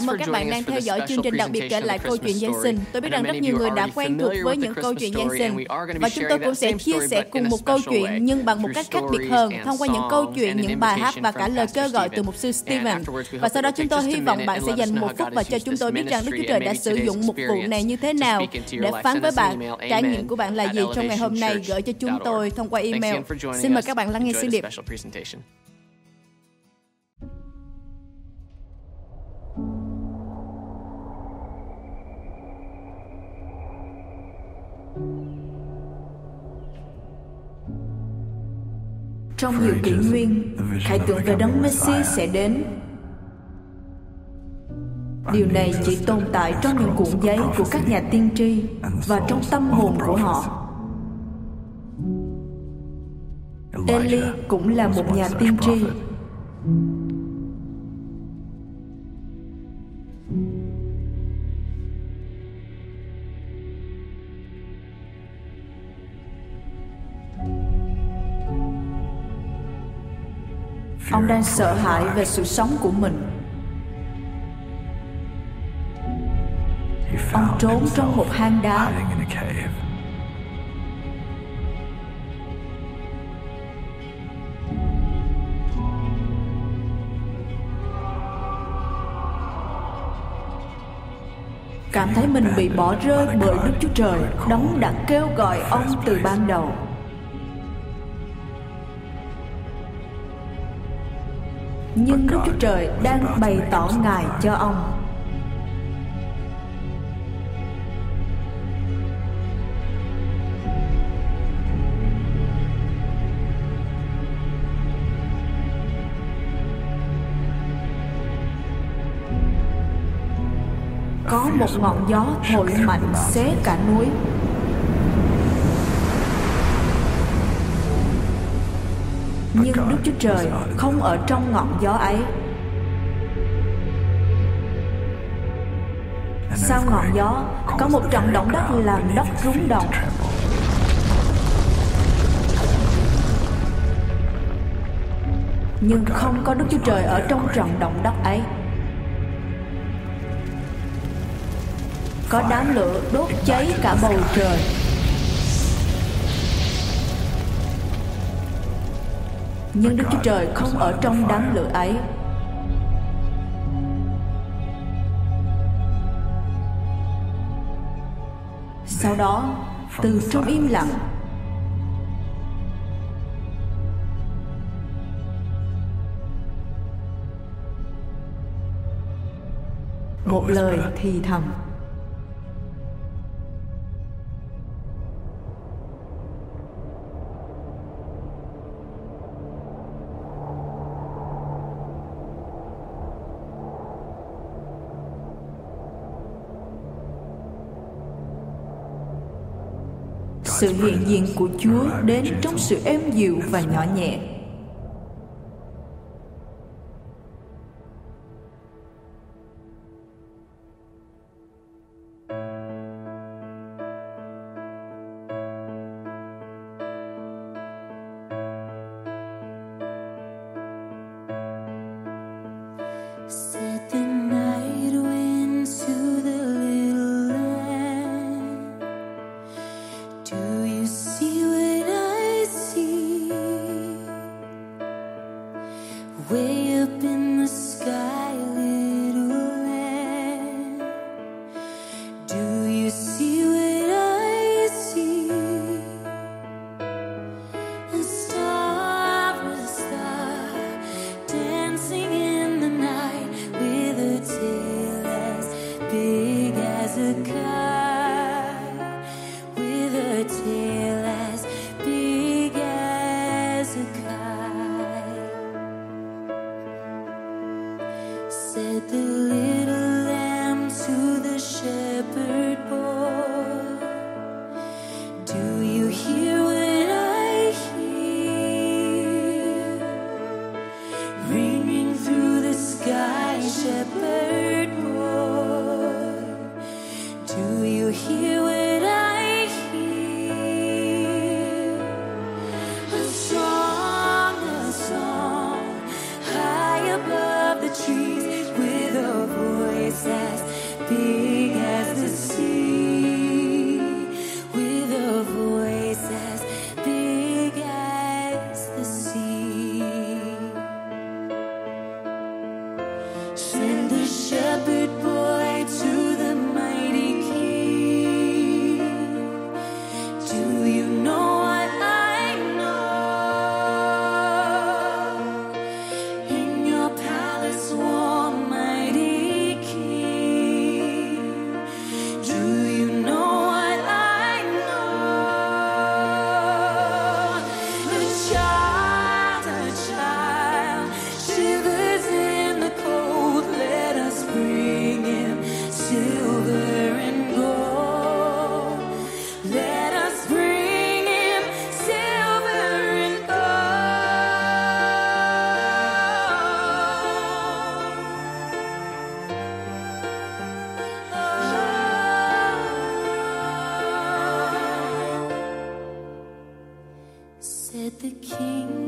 Cảm ơn các bạn đang theo dõi chương trình đặc biệt kể lại câu chuyện Giáng sinh. Tôi biết rằng rất nhiều người đã quen thuộc với những câu chuyện Giáng sinh và chúng tôi cũng sẽ chia sẻ cùng một câu chuyện nhưng bằng một cách khác biệt hơn thông qua những câu chuyện, những bài hát và cả lời kêu gọi từ mục sư Stephen. Và sau đó chúng tôi hy vọng bạn sẽ dành một phút và cho chúng tôi biết rằng Đức Chúa Trời đã sử dụng một vụ này như thế nào để phán với bạn. Trải nghiệm của bạn là gì trong ngày hôm nay gửi cho chúng tôi thông qua email. Xin mời các bạn lắng nghe sứ điệp. Trong nhiều kỷ nguyên, khải tượng về đấng Messi sẽ đến. Điều này chỉ tồn tại trong những cuộn giấy của các nhà tiên tri và trong tâm hồn của họ. Eli cũng là một nhà tiên tri. Ông đang sợ hãi về sự sống của mình. Ông trốn trong một hang đá. cảm thấy mình bị bỏ rơi bởi Đức Chúa Trời đấng đã kêu gọi ông từ ban đầu. Nhưng Đức Chúa Trời đang bày tỏ Ngài cho ông. Có một ngọn gió thổi mạnh xé cả núi nhưng Đức Chúa Trời không ở trong ngọn gió ấy. Sau ngọn gió có một trận động đất làm đất rung động. Nhưng không có Đức Chúa Trời ở trong trận động đất ấy. Có đám lửa đốt cháy cả bầu trời nhưng Đức Chúa Trời không ở trong đám lửa ấy. Sau đó, từ trong im lặng, một lời thì thầm sự hiện diện của Chúa đến trong sự êm dịu và nhỏ nhẹ. the king.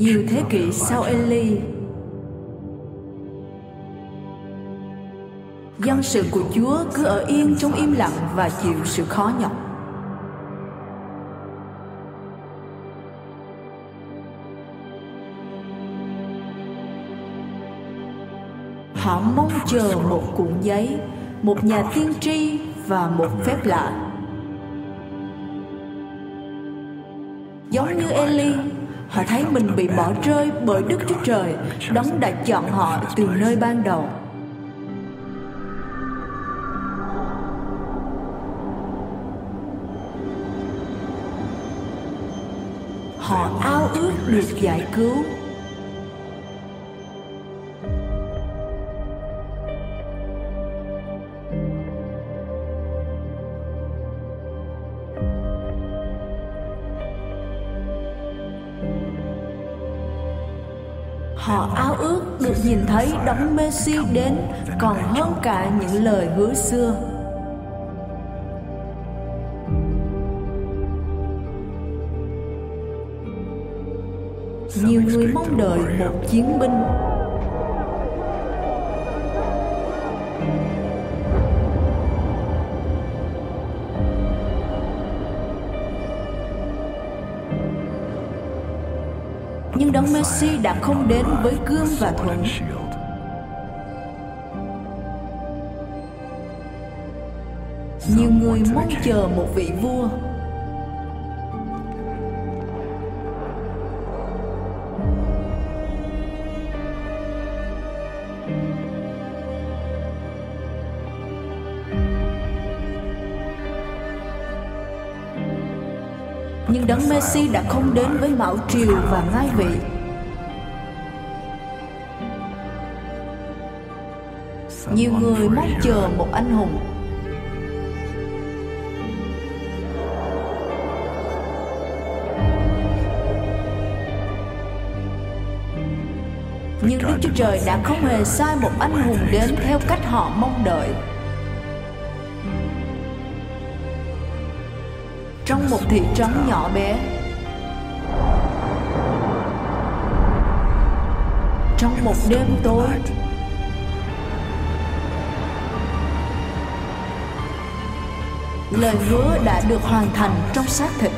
Nhiều thế kỷ sau Eli, dân sự của Chúa cứ ở yên trong im lặng và chịu sự khó nhọc. Họ mong chờ một cuộn giấy, một nhà tiên tri và một phép lạ. Giống như Eli, họ thấy mình bị bỏ rơi bởi Đức Chúa Trời, đấng đã chọn họ từ nơi ban đầu. Họ ao ước được giải cứu Họ ao ước được nhìn thấy đấng Messi đến còn hơn cả những lời hứa xưa. Nhiều người mong đợi một chiến binh đấng Messi đã không đến với gương và Thuận. Nhiều người mong chờ một vị vua đấng Messi đã không đến với mão triều và ngai vị. Nhiều người mong chờ một anh hùng Nhưng Đức Chúa Trời đã không hề sai một anh hùng đến theo cách họ mong đợi. Trong một thị trấn nhỏ bé. Trong một đêm tối, lời hứa đã được hoàn thành trong xác thịt.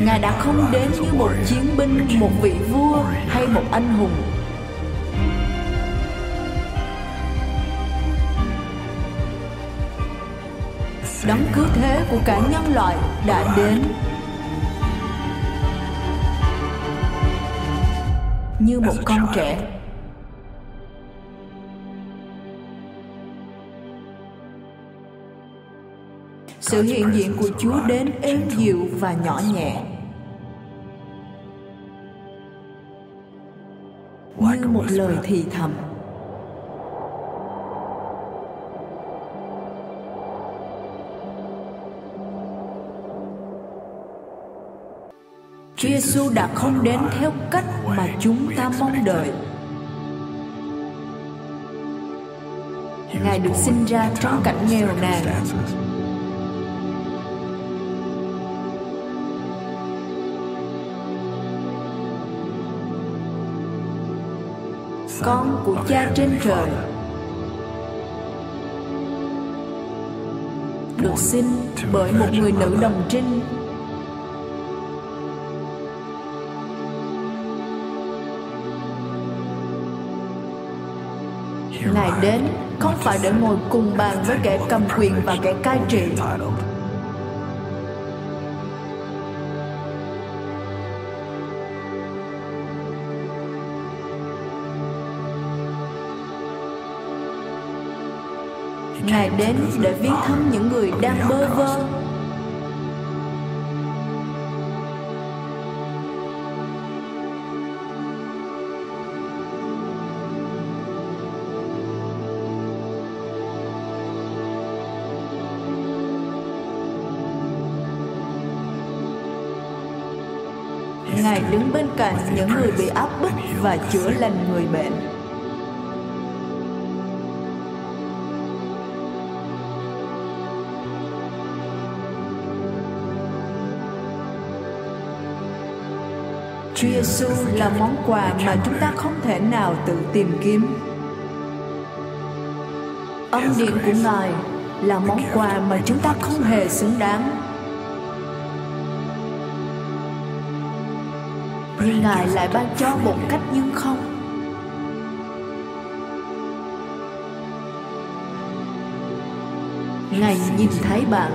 Ngài đã không đến như một chiến binh, một vị vua hay một anh hùng. Đấng cứu thế của cả nhân loại đã đến. Như một con trẻ sự hiện diện của chúa đến êm dịu và nhỏ nhẹ. Như một lời thì thầm Chúa Giêsu đã không đến theo cách mà chúng ta mong đợi. Ngài được sinh ra trong cảnh nghèo nàn. con của cha trên trời được sinh bởi một người nữ đồng trinh Ngài đến không phải để ngồi cùng bàn với kẻ cầm quyền và kẻ cai trị. Ngài đến để viếng thăm những người đang bơ vơ Ngài đứng bên cạnh những người bị áp bức và chữa lành người bệnh. Chúa Giêsu là món quà mà chúng ta không thể nào tự tìm kiếm. Âm điện của Ngài là món quà mà chúng ta không hề xứng đáng. Nhưng Ngài lại ban cho một cách nhưng không. Ngài nhìn thấy bạn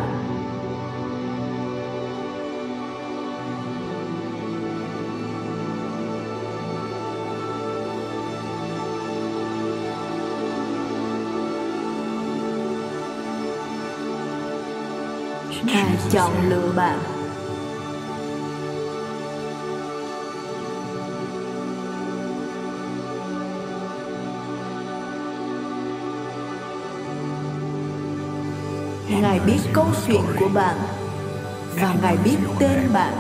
Ngài chọn lựa bạn Ngài biết câu chuyện của bạn và Ngài biết tên bạn.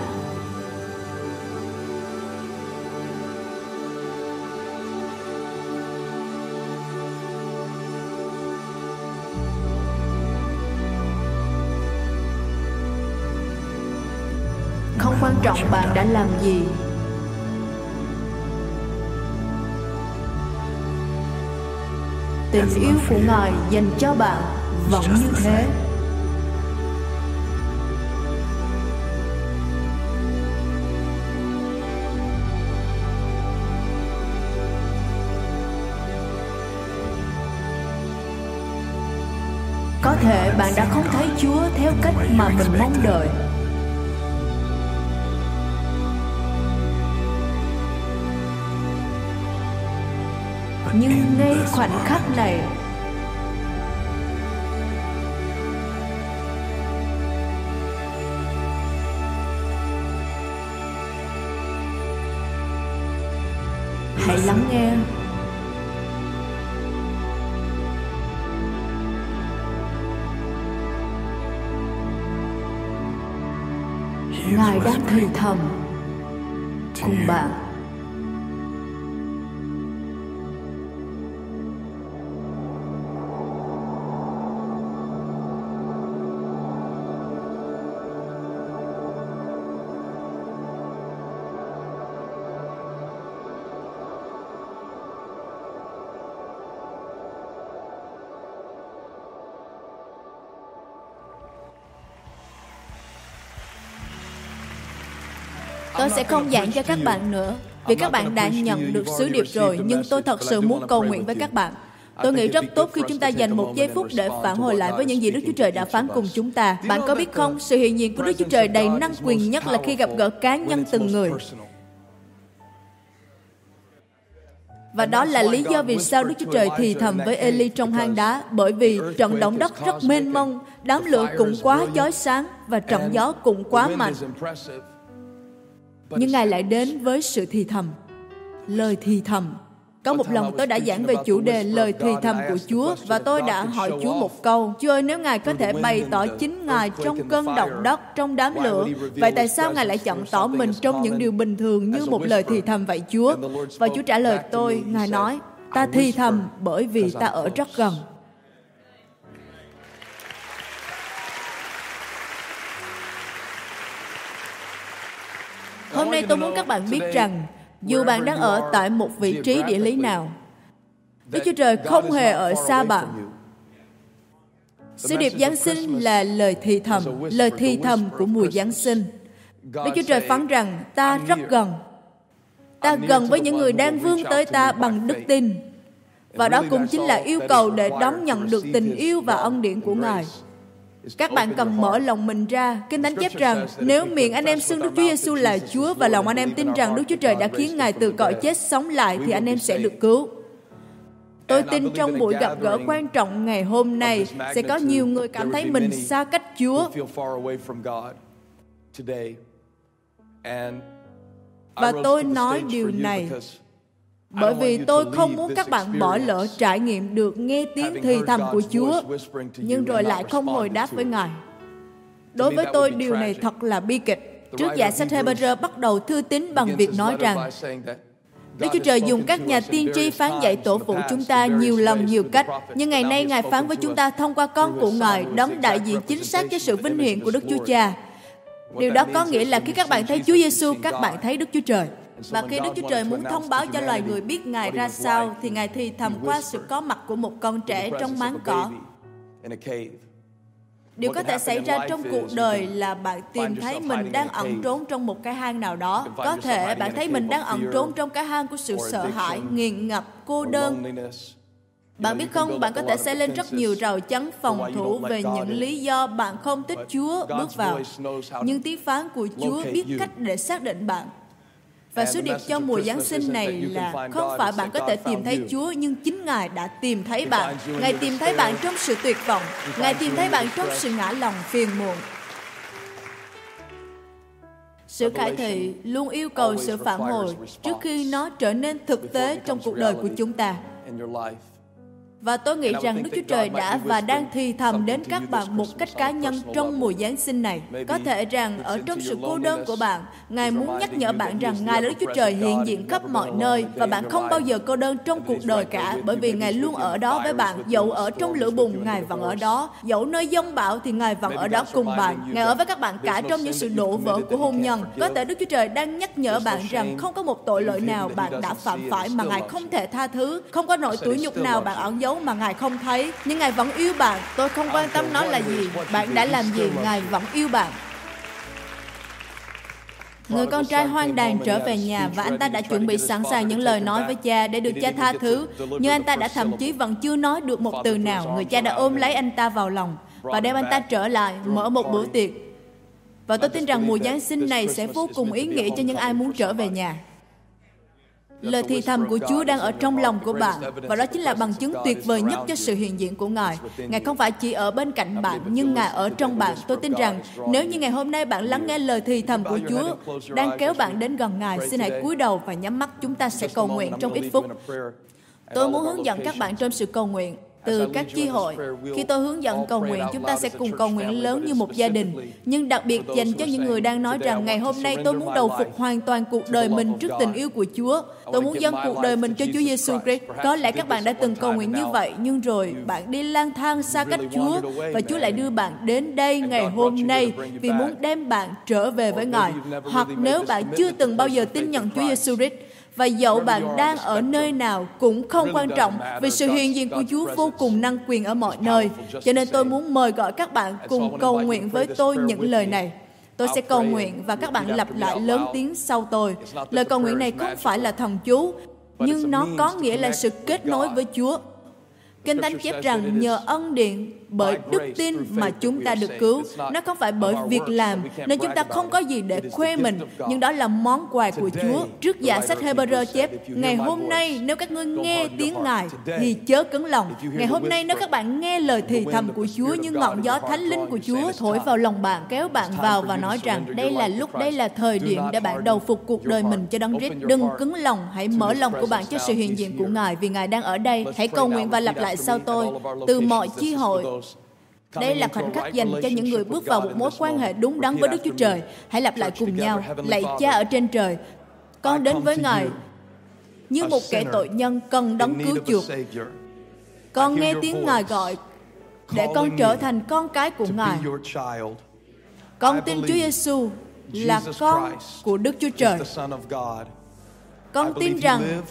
Không quan trọng bạn đã làm gì tình yêu của ngài dành cho bạn vẫn như thế thể bạn đã không thấy chúa theo cách mà mình mong đợi. Nhưng ngay khoảnh khắc này hãy lắng nghe đang thì thầm. Cùng bạn Tôi sẽ không giảng cho các bạn nữa. Vì các bạn đã nhận được sứ điệp rồi nhưng tôi thật sự muốn cầu nguyện với các bạn. Tôi nghĩ rất tốt khi chúng ta dành một giây phút để phản hồi lại với những gì Đức Chúa Trời đã phán cùng chúng ta. Bạn có biết không, sự hiện diện của Đức Chúa Trời đầy năng quyền nhất là khi gặp gỡ cá nhân từng người. Và đó là lý do vì sao Đức Chúa Trời thì thầm với Eli trong hang đá, bởi vì trận động đất rất mênh mông, đám lửa cũng quá chói sáng và trận gió cũng quá mạnh nhưng Ngài lại đến với sự thì thầm. Lời thì thầm. Có một lần tôi đã giảng về chủ đề lời thì thầm của Chúa và tôi đã hỏi Chúa một câu. Chúa ơi, nếu Ngài có thể bày tỏ chính Ngài trong cơn động đất, trong đám lửa, vậy tại sao Ngài lại chọn tỏ mình trong những điều bình thường như một lời thì thầm vậy Chúa? Và Chúa trả lời tôi, Ngài nói, ta thì thầm bởi vì ta ở rất gần. Hôm nay tôi muốn các bạn biết rằng dù bạn đang ở tại một vị trí địa lý nào, Đức Chúa Trời không hề ở xa bạn. Sứ điệp Giáng sinh là lời thì thầm, lời thì thầm của mùa Giáng sinh. Đức Chúa Trời phán rằng ta rất gần. Ta gần với những người đang vươn tới ta bằng đức tin. Và đó cũng chính là yêu cầu để đón nhận được tình yêu và ân điển của Ngài. Các bạn cần mở lòng mình ra. Kinh Thánh chép rằng, nếu miệng anh em xưng Đức Chúa Giêsu là Chúa và lòng anh em tin rằng Đức Chúa Trời đã khiến Ngài từ cõi chết sống lại thì anh em sẽ được cứu. Tôi tin trong buổi gặp gỡ quan trọng ngày hôm nay sẽ có nhiều người cảm thấy mình xa cách Chúa. Và tôi nói điều này bởi vì tôi không muốn các bạn bỏ lỡ trải nghiệm được nghe tiếng thì thầm của Chúa, nhưng rồi lại không hồi đáp với Ngài. Đối với tôi, điều này thật là bi kịch. Trước giả sách Hebrew bắt đầu thư tín bằng việc nói rằng Đức Chúa Trời dùng các nhà tiên tri phán dạy tổ phụ chúng ta nhiều lần nhiều cách, nhưng ngày nay Ngài phán với chúng ta thông qua con của Ngài, đấng đại diện chính xác cho sự vinh hiển của Đức Chúa Cha. Điều đó có nghĩa là khi các bạn thấy Chúa Giêsu, các bạn thấy Đức Chúa Trời. Và khi Đức Chúa Trời muốn thông báo cho loài người biết Ngài ra sao, thì Ngài thì thầm qua sự có mặt của một con trẻ trong máng cỏ. Điều có thể xảy ra trong cuộc đời là bạn tìm thấy mình đang ẩn trốn trong một cái hang nào đó. Có thể bạn thấy mình đang ẩn trốn trong cái hang của sự sợ hãi, nghiền ngập, cô đơn. Bạn biết không, bạn có thể xây lên rất nhiều rào chắn phòng thủ về những lý do bạn không thích Chúa bước vào. Nhưng tiếng phán của Chúa biết cách để xác định bạn. Và sứ điệp cho mùa Giáng sinh này là không phải bạn có thể tìm thấy Chúa, nhưng chính Ngài đã tìm thấy bạn. Ngài tìm thấy bạn trong sự tuyệt vọng. Ngài tìm thấy bạn trong sự ngã lòng phiền muộn. Sự khải thị luôn yêu cầu sự phản hồi trước khi nó trở nên thực tế trong cuộc đời của chúng ta. Và tôi nghĩ rằng Đức Chúa Trời đã và đang thì thầm đến các bạn một cách cá nhân trong mùa Giáng sinh này. Có thể rằng ở trong sự cô đơn của bạn, Ngài muốn nhắc nhở bạn rằng Ngài là Đức Chúa Trời hiện diện khắp mọi nơi và bạn không bao giờ cô đơn trong cuộc đời cả bởi vì Ngài luôn ở đó với bạn. Dẫu ở trong lửa bùng, Ngài vẫn ở đó. Dẫu nơi giông bão thì Ngài vẫn ở đó cùng bạn. Ngài ở với các bạn cả trong những sự đổ vỡ của hôn nhân. Có thể Đức Chúa Trời đang nhắc nhở bạn rằng không có một tội lỗi nào bạn đã phạm phải mà Ngài không thể tha thứ. Không có nỗi tủi nhục nào bạn ẩn giấu đấu mà Ngài không thấy, nhưng Ngài vẫn yêu bạn. Tôi không quan tâm nó là gì, bạn đã làm gì, Ngài vẫn yêu bạn. Người con trai hoang đàn trở về nhà và anh ta đã chuẩn bị sẵn sàng những lời nói với cha để được cha tha thứ. Nhưng anh ta đã thậm chí vẫn chưa nói được một từ nào. Người cha đã ôm lấy anh ta vào lòng và đem anh ta trở lại, mở một bữa tiệc. Và tôi tin rằng mùa Giáng sinh này sẽ vô cùng ý nghĩa cho những ai muốn trở về nhà. Lời thì thầm của Chúa đang ở trong lòng của bạn và đó chính là bằng chứng tuyệt vời nhất cho sự hiện diện của Ngài. Ngài không phải chỉ ở bên cạnh bạn nhưng Ngài ở trong bạn. Tôi tin rằng nếu như ngày hôm nay bạn lắng nghe lời thì thầm của Chúa đang kéo bạn đến gần Ngài, xin hãy cúi đầu và nhắm mắt chúng ta sẽ cầu nguyện trong ít phút. Tôi muốn hướng dẫn các bạn trong sự cầu nguyện từ các chi hội. Khi tôi hướng dẫn cầu nguyện, chúng ta sẽ cùng cầu nguyện lớn như một gia đình. Nhưng đặc biệt dành cho những người đang nói rằng ngày hôm nay tôi muốn đầu phục hoàn toàn cuộc đời mình trước tình yêu của Chúa. Tôi muốn dâng cuộc đời mình cho Chúa Giêsu Christ. Có lẽ các bạn đã từng cầu nguyện như vậy, nhưng rồi bạn đi lang thang xa cách Chúa và Chúa lại đưa bạn đến đây ngày hôm nay vì muốn đem bạn trở về với Ngài. Hoặc nếu bạn chưa từng bao giờ tin nhận Chúa Giêsu Christ, và dẫu bạn đang ở nơi nào cũng không quan trọng vì sự hiện diện của Chúa vô cùng năng quyền ở mọi nơi. Cho nên tôi muốn mời gọi các bạn cùng cầu nguyện với tôi những lời này. Tôi sẽ cầu nguyện và các bạn lặp lại lớn tiếng sau tôi. Lời cầu nguyện này không phải là thần chú, nhưng nó có nghĩa là sự kết nối với Chúa. Kinh Thánh chép rằng nhờ ân điện bởi đức tin mà chúng ta được cứu. Nó không phải bởi việc làm, nên chúng ta không có gì để khoe mình, nhưng đó là món quà của Chúa. Trước giả sách Hebrew chép, ngày hôm nay nếu các ngươi nghe tiếng Ngài thì chớ cứng lòng. Ngày hôm nay nếu các bạn nghe lời thì thầm của Chúa như ngọn gió thánh linh của Chúa thổi vào lòng bạn, kéo bạn vào và nói rằng đây là lúc, đây là thời điểm để bạn đầu phục cuộc đời mình cho Đấng Christ. Đừng cứng lòng, hãy mở lòng của bạn cho sự hiện diện của Ngài vì Ngài đang ở đây. Hãy cầu nguyện và lặp lại sau tôi. Từ mọi chi hội, đây là khoảnh khắc dành cho những người bước vào một mối quan hệ đúng đắn với Đức Chúa Trời. Hãy lặp lại cùng nhau. Lạy cha ở trên trời, con đến với Ngài như một kẻ tội nhân cần đấng cứu chuộc. Con nghe tiếng Ngài gọi để con trở thành con cái của Ngài. Con tin Chúa Giêsu là con của Đức Chúa Trời. Con tin rằng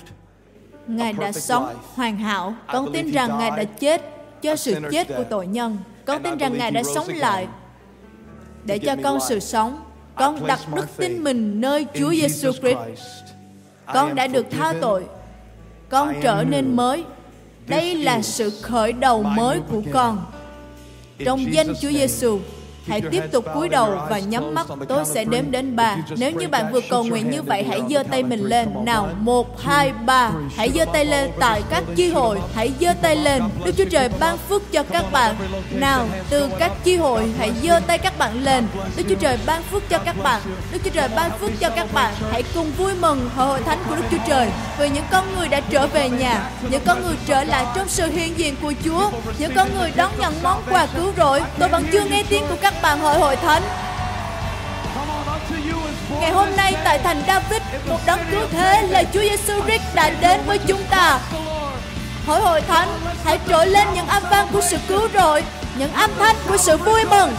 Ngài đã sống hoàn hảo. Con tin rằng Ngài đã chết cho sự chết của tội nhân. Con tin rằng Ngài đã sống lại để cho con sự sống. Con đặt đức tin mình nơi Chúa Giêsu Christ. Con đã được tha tội. Con trở nên mới. Đây là sự khởi đầu mới của con. Trong danh Chúa Giêsu, Hãy tiếp tục cúi đầu và nhắm mắt. Tôi sẽ đếm đến ba. Nếu như bạn vừa cầu nguyện như vậy, hãy giơ tay mình lên. Nào, một, hai, ba. Hãy giơ tay lên tại các chi hội. Hãy giơ tay lên. Đức Chúa Trời ban phước cho các bạn. Nào, từ các chi hội, hãy giơ tay các bạn lên. Đức Chúa Trời ban phước cho các bạn. Đức Chúa Trời ban phước cho các bạn. Hãy cùng vui mừng hội hội thánh của Đức Chúa Trời vì những con người đã trở về nhà, những con người trở lại trong sự hiện diện của Chúa, những con người đón nhận món quà cứu rỗi. Tôi vẫn chưa nghe tiếng của các bạn hội hội thánh Ngày hôm nay tại thành David, một đấng cứu thế là Chúa Giêsu Christ đã đến với chúng ta. Hội hội thánh, hãy trỗi lên những âm vang của sự cứu rỗi, những âm thanh của sự vui mừng.